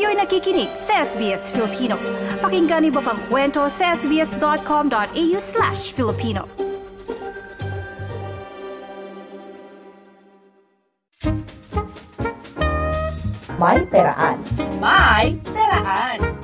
Kayo'y nakikinig sa SBS Filipino. Pakinggan niyo pa ang kwento sa sbs.com.au slash Filipino. May Peraan. May Peraan.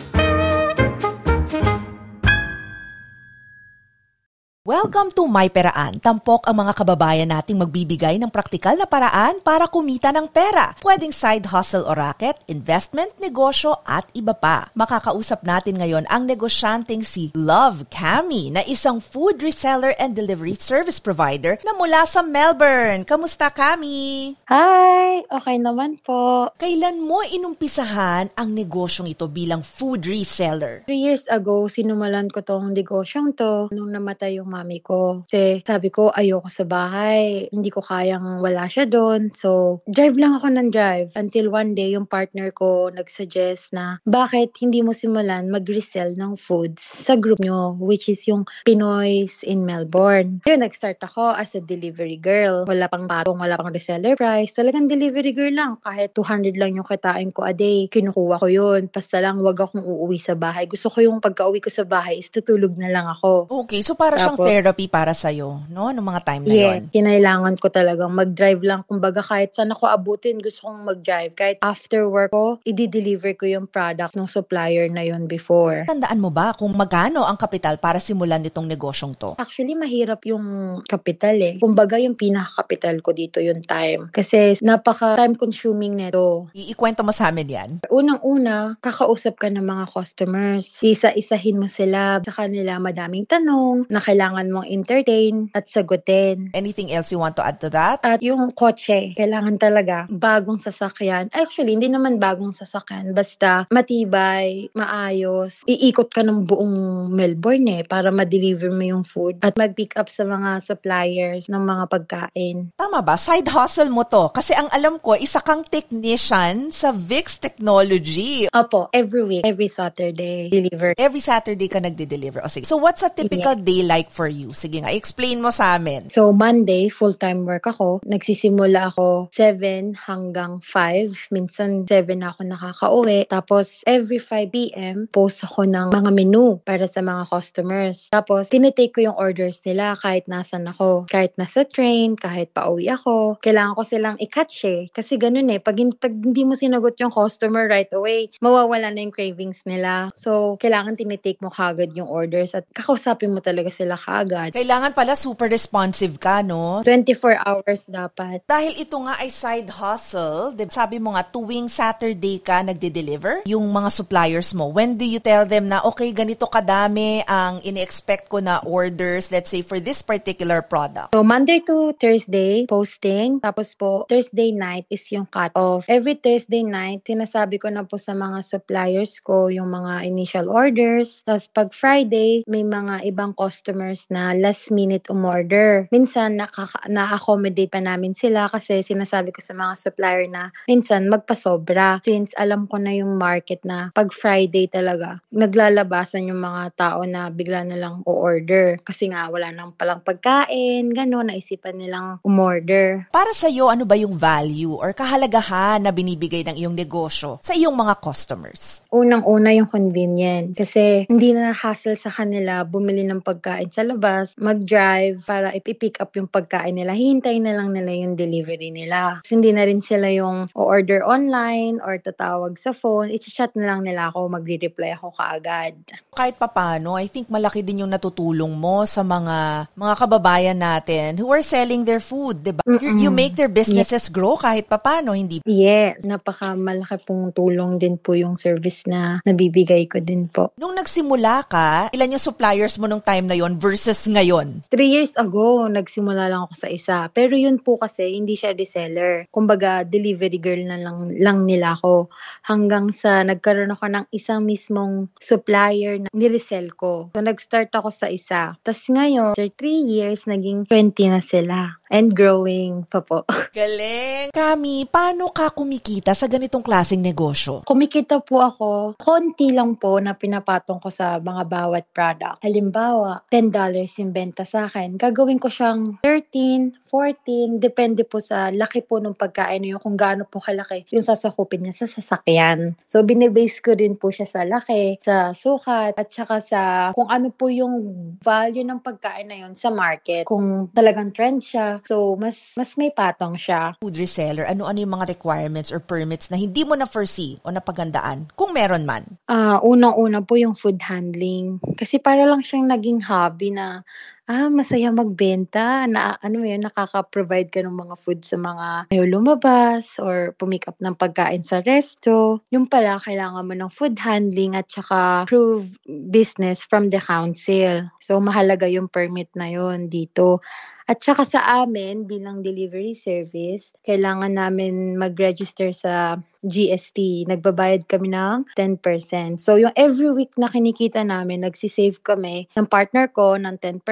Welcome to My Peraan. Tampok ang mga kababayan nating magbibigay ng praktikal na paraan para kumita ng pera. Pwedeng side hustle o racket, investment, negosyo at iba pa. Makakausap natin ngayon ang negosyanteng si Love Cami na isang food reseller and delivery service provider na mula sa Melbourne. Kamusta Cami? Hi! Okay naman po. Kailan mo inumpisahan ang negosyong ito bilang food reseller? Three years ago, sinumalan ko tong negosyong to nung namatay yung mami ko. Kasi sabi ko, ayoko sa bahay. Hindi ko kayang wala siya doon. So, drive lang ako ng drive. Until one day, yung partner ko nagsuggest na, bakit hindi mo simulan mag-resell ng foods sa group nyo, which is yung Pinoys in Melbourne. Yun, nag-start ako as a delivery girl. Wala pang patong, wala pang reseller price. Talagang delivery girl lang. Kahit 200 lang yung kitain ko a day, kinukuha ko yun. Basta lang, wag akong uuwi sa bahay. Gusto ko yung pagka-uwi ko sa bahay is tutulog na lang ako. Okay, so para siyang Tapos- therapy para sa'yo, no? Noong mga time na Yeah, yon. kinailangan ko talagang mag-drive lang. Kumbaga kahit saan ako abutin, gusto kong mag-drive. Kahit after work ko, i-deliver ko yung product ng supplier na yon before. Tandaan mo ba kung magkano ang kapital para simulan nitong negosyong to? Actually, mahirap yung capital eh. Kumbaga, yung pinaka-capital ko dito yung time. Kasi napaka-time consuming nito. Iikwento mo sa amin yan. Unang-una, kakausap ka ng mga customers. Isa-isahin mo sila sa kanila madaming tanong na kailangan mong entertain at sagutin. Anything else you want to add to that? At yung kotse, kailangan talaga bagong sasakyan. Actually, hindi naman bagong sasakyan. Basta matibay, maayos. Iikot ka ng buong Melbourne eh para ma-deliver mo yung food at mag-pick up sa mga suppliers ng mga pagkain. Tama ba? Side hustle mo to. Kasi ang alam ko, isa kang technician sa VIX Technology. Opo, every week, every Saturday, deliver. Every Saturday ka nagde-deliver. O sige. So what's a typical day like for you? Sige nga, explain mo sa amin. So, Monday, full-time work ako. Nagsisimula ako 7 hanggang 5. Minsan, 7 na ako nakakauwi. Tapos, every 5 p.m., post ako ng mga menu para sa mga customers. Tapos, tinitake ko yung orders nila kahit nasan ako. Kahit nasa train, kahit pauwi ako. Kailangan ko silang i-catch eh. Kasi ganun eh. Pag, pag hindi mo sinagot yung customer right away, mawawala na yung cravings nila. So, kailangan tinitake mo kagad yung orders at kakausapin mo talaga sila kagad. Kailangan pala super responsive ka, no? 24 hours dapat. Dahil ito nga ay side hustle, sabi mo nga tuwing Saturday ka nagde-deliver yung mga suppliers mo. When do you tell them na okay, ganito kadami ang ini-expect ko na orders, let's say for this particular product? So, Monday to Thursday, posting. Tapos po, Thursday night is yung cut-off. Every Thursday night, sinasabi ko na po sa mga suppliers ko yung mga initial orders. Tapos pag Friday, may mga ibang customers na last minute umorder. Minsan, nakaka- na-accommodate pa namin sila kasi sinasabi ko sa mga supplier na minsan magpasobra. Since alam ko na yung market na pag Friday talaga, naglalabasan yung mga tao na bigla na lang o-order. Kasi nga, wala nang palang pagkain, gano'n, naisipan nilang umorder. Para sa iyo, ano ba yung value or kahalagahan na binibigay ng iyong negosyo sa iyong mga customers? Unang-una yung convenient. Kasi hindi na hassle sa kanila bumili ng pagkain sa labas, mag-drive para ipipick up yung pagkain nila. Hintayin na lang nila yung delivery nila. Kasi hindi na rin sila yung order online or tatawag sa phone. I-chat na lang nila ako, magre-reply ako kaagad. Kahit papano, I think malaki din yung natutulong mo sa mga mga kababayan natin who are selling their food, 'di ba? You, you make their businesses grow kahit papano, hindi ba? Yes, napaka-malaki pong tulong din po yung service na nabibigay ko din po. Nung nagsimula ka, ilan yung suppliers mo nung time na yon versus ngayon? Three years ago, nagsimula lang ako sa isa. Pero yun po kasi, hindi siya reseller. Kumbaga, delivery girl na lang, lang nila ako. Hanggang sa nagkaroon ako ng isang mismong supplier na niresell ko. So, nag-start ako sa isa. Tapos ngayon, after three years, naging 20 na sila. And growing pa po. Galing! Kami, paano ka kumikita sa ganitong klaseng negosyo? Kumikita po ako, konti lang po na pinapatong ko sa mga bawat product. Halimbawa, $10 yung benta sa akin, gagawin ko siyang 13, 14, depende po sa laki po ng pagkain na yun, kung gaano po kalaki yung sasakupin niya sa sasakyan. So, binibase ko din po siya sa laki, sa sukat, at saka sa kung ano po yung value ng pagkain na yun sa market. Kung talagang trend siya, so mas mas may patong siya. Food reseller, ano-ano yung mga requirements or permits na hindi mo na foresee o napagandaan? Kung meron man. Ah, unang-una po yung food handling. Kasi para lang siyang naging hobby na ah, masaya magbenta, na ano mo yun, nakaka-provide ka ng mga food sa mga ayaw lumabas or pumick up ng pagkain sa resto. Yung pala, kailangan mo ng food handling at saka prove business from the council. So, mahalaga yung permit na yun dito. At saka sa amin, bilang delivery service, kailangan namin mag-register sa GST. Nagbabayad kami ng 10%. So, yung every week na kinikita namin, nagsisave kami ng partner ko ng 10%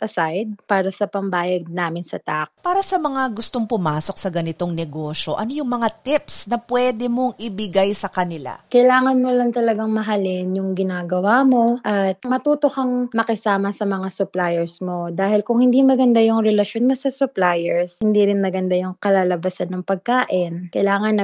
aside para sa pambayad namin sa tax. Para sa mga gustong pumasok sa ganitong negosyo, ano yung mga tips na pwede mong ibigay sa kanila? Kailangan mo lang talagang mahalin yung ginagawa mo at matuto kang makisama sa mga suppliers mo. Dahil kung hindi maganda yung relasyon mo sa suppliers, hindi rin maganda yung kalalabasan ng pagkain. Kailangan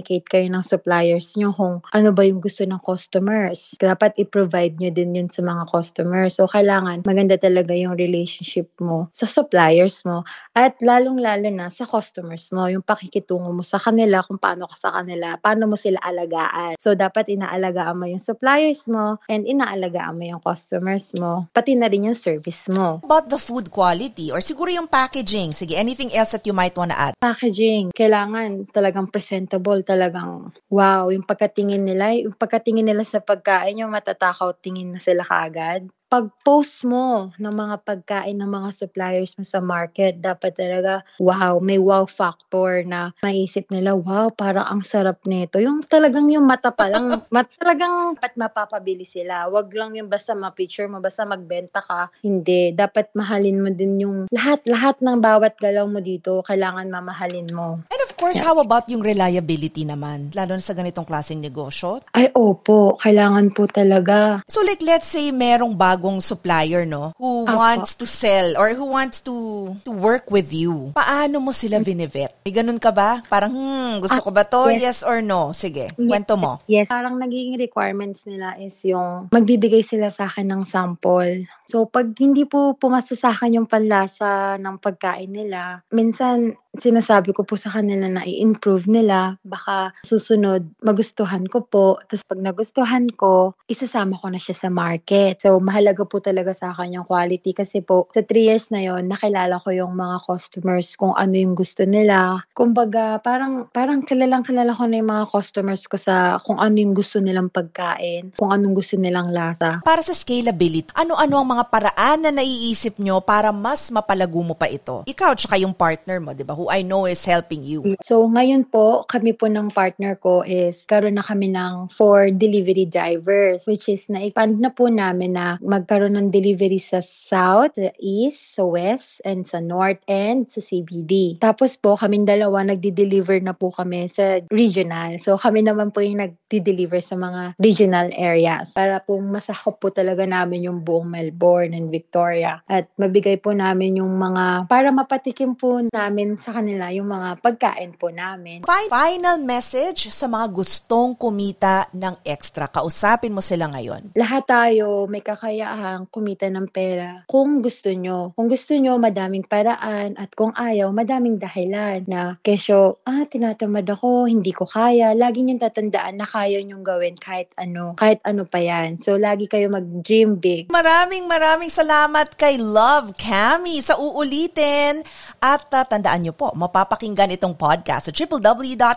nagko-communicate kayo ng suppliers nyo kung ano ba yung gusto ng customers. Dapat i-provide nyo din yun sa mga customers. So, kailangan maganda talaga yung relationship mo sa suppliers mo at lalong-lalo na sa customers mo, yung pakikitungo mo sa kanila, kung paano ka sa kanila, paano mo sila alagaan. So, dapat inaalagaan mo yung suppliers mo and inaalagaan mo yung customers mo, pati na rin yung service mo. About the food quality or siguro yung packaging. Sige, anything else that you might wanna add? Packaging, kailangan talagang presentable, talagang wow, yung pagkatingin nila, yung pagkatingin nila sa pagkain, yung matatakaw tingin na sila kaagad. Pag-post mo ng mga pagkain ng mga suppliers mo sa market, dapat talaga, wow, may wow factor na maisip nila, wow, parang ang sarap nito. Yung talagang yung mata pa lang, mat, talagang pat mapapabili sila. Wag lang yung basta ma-picture mo, basta magbenta ka. Hindi. Dapat mahalin mo din yung lahat, lahat ng bawat galaw mo dito, kailangan mamahalin mo. And of course, how about yung reliability naman? Lalo na sa ganitong klaseng negosyo. Ay, opo, kailangan po talaga. So like, let's say merong bagong supplier, no? Who Apo. wants to sell or who wants to to work with you. Paano mo sila binivet? May ganun ka ba? Parang, hmm, gusto Ah, ko ba to? yes. Yes or no? Sige, kwento mo. Yes. Parang naging requirements nila is yung magbibigay sila sa akin ng sample. So, pag hindi po pumasa sa akin yung panlasa ng pagkain nila, minsan sinasabi ko po sa kanila na i-improve nila. Baka susunod, magustuhan ko po. Tapos pag nagustuhan ko, isasama ko na siya sa market. So, mahalaga po talaga sa akin yung quality. Kasi po, sa 3 years na yon nakilala ko yung mga customers kung ano yung gusto nila. Kumbaga, parang, parang kilalang kilala ko na yung mga customers ko sa kung ano yung gusto nilang pagkain, kung anong gusto nilang lasa. Para sa scalability, ano-ano ang mga paraan na naiisip nyo para mas mapalago mo pa ito? Ikaw tsaka yung partner mo, di ba? Who I know is helping you. So, ngayon po, kami po ng partner ko is karoon na kami ng four delivery drivers, which is na-expand na po namin na magkaroon ng delivery sa south, sa east, sa west, and sa north, and sa CBD. Tapos po, kaming dalawa, nagdi-deliver na po kami sa regional. So, kami naman po yung nagdi-deliver sa mga regional areas para po masakop po talaga namin yung buong Melbourne and Victoria. At mabigay po namin yung mga, para mapatikim po namin sa kanila yung mga pagkain po namin. Fi- Final message sa mga gustong kumita ng extra. Kausapin mo sila ngayon. Lahat tayo may kakayahang kumita ng pera kung gusto nyo. Kung gusto nyo, madaming paraan at kung ayaw, madaming dahilan na kesyo, ah, tinatamad ako, hindi ko kaya. Lagi nyo tatandaan na kaya nyong gawin kahit ano, kahit ano pa yan. So, lagi kayo mag-dream big. Maraming maraming salamat kay Love Cami sa uulitin. At uh, tandaan nyo po, mapapakinggan itong podcast sa www.sbs.com.au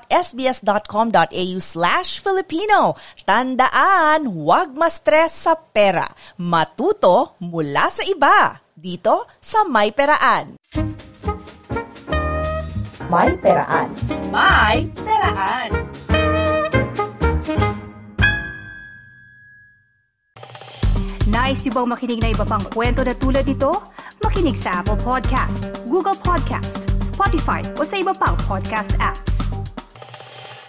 slash Filipino. Tandaan, huwag ma-stress sa pera. Matuto mula sa iba. Dito sa May Peraan. May peraan. May peraan. Nice yung bang makinig na iba pang kwento na tulad ito? Makinig sa Apple Podcast, Google Podcast, Spotify o sa iba pang podcast apps.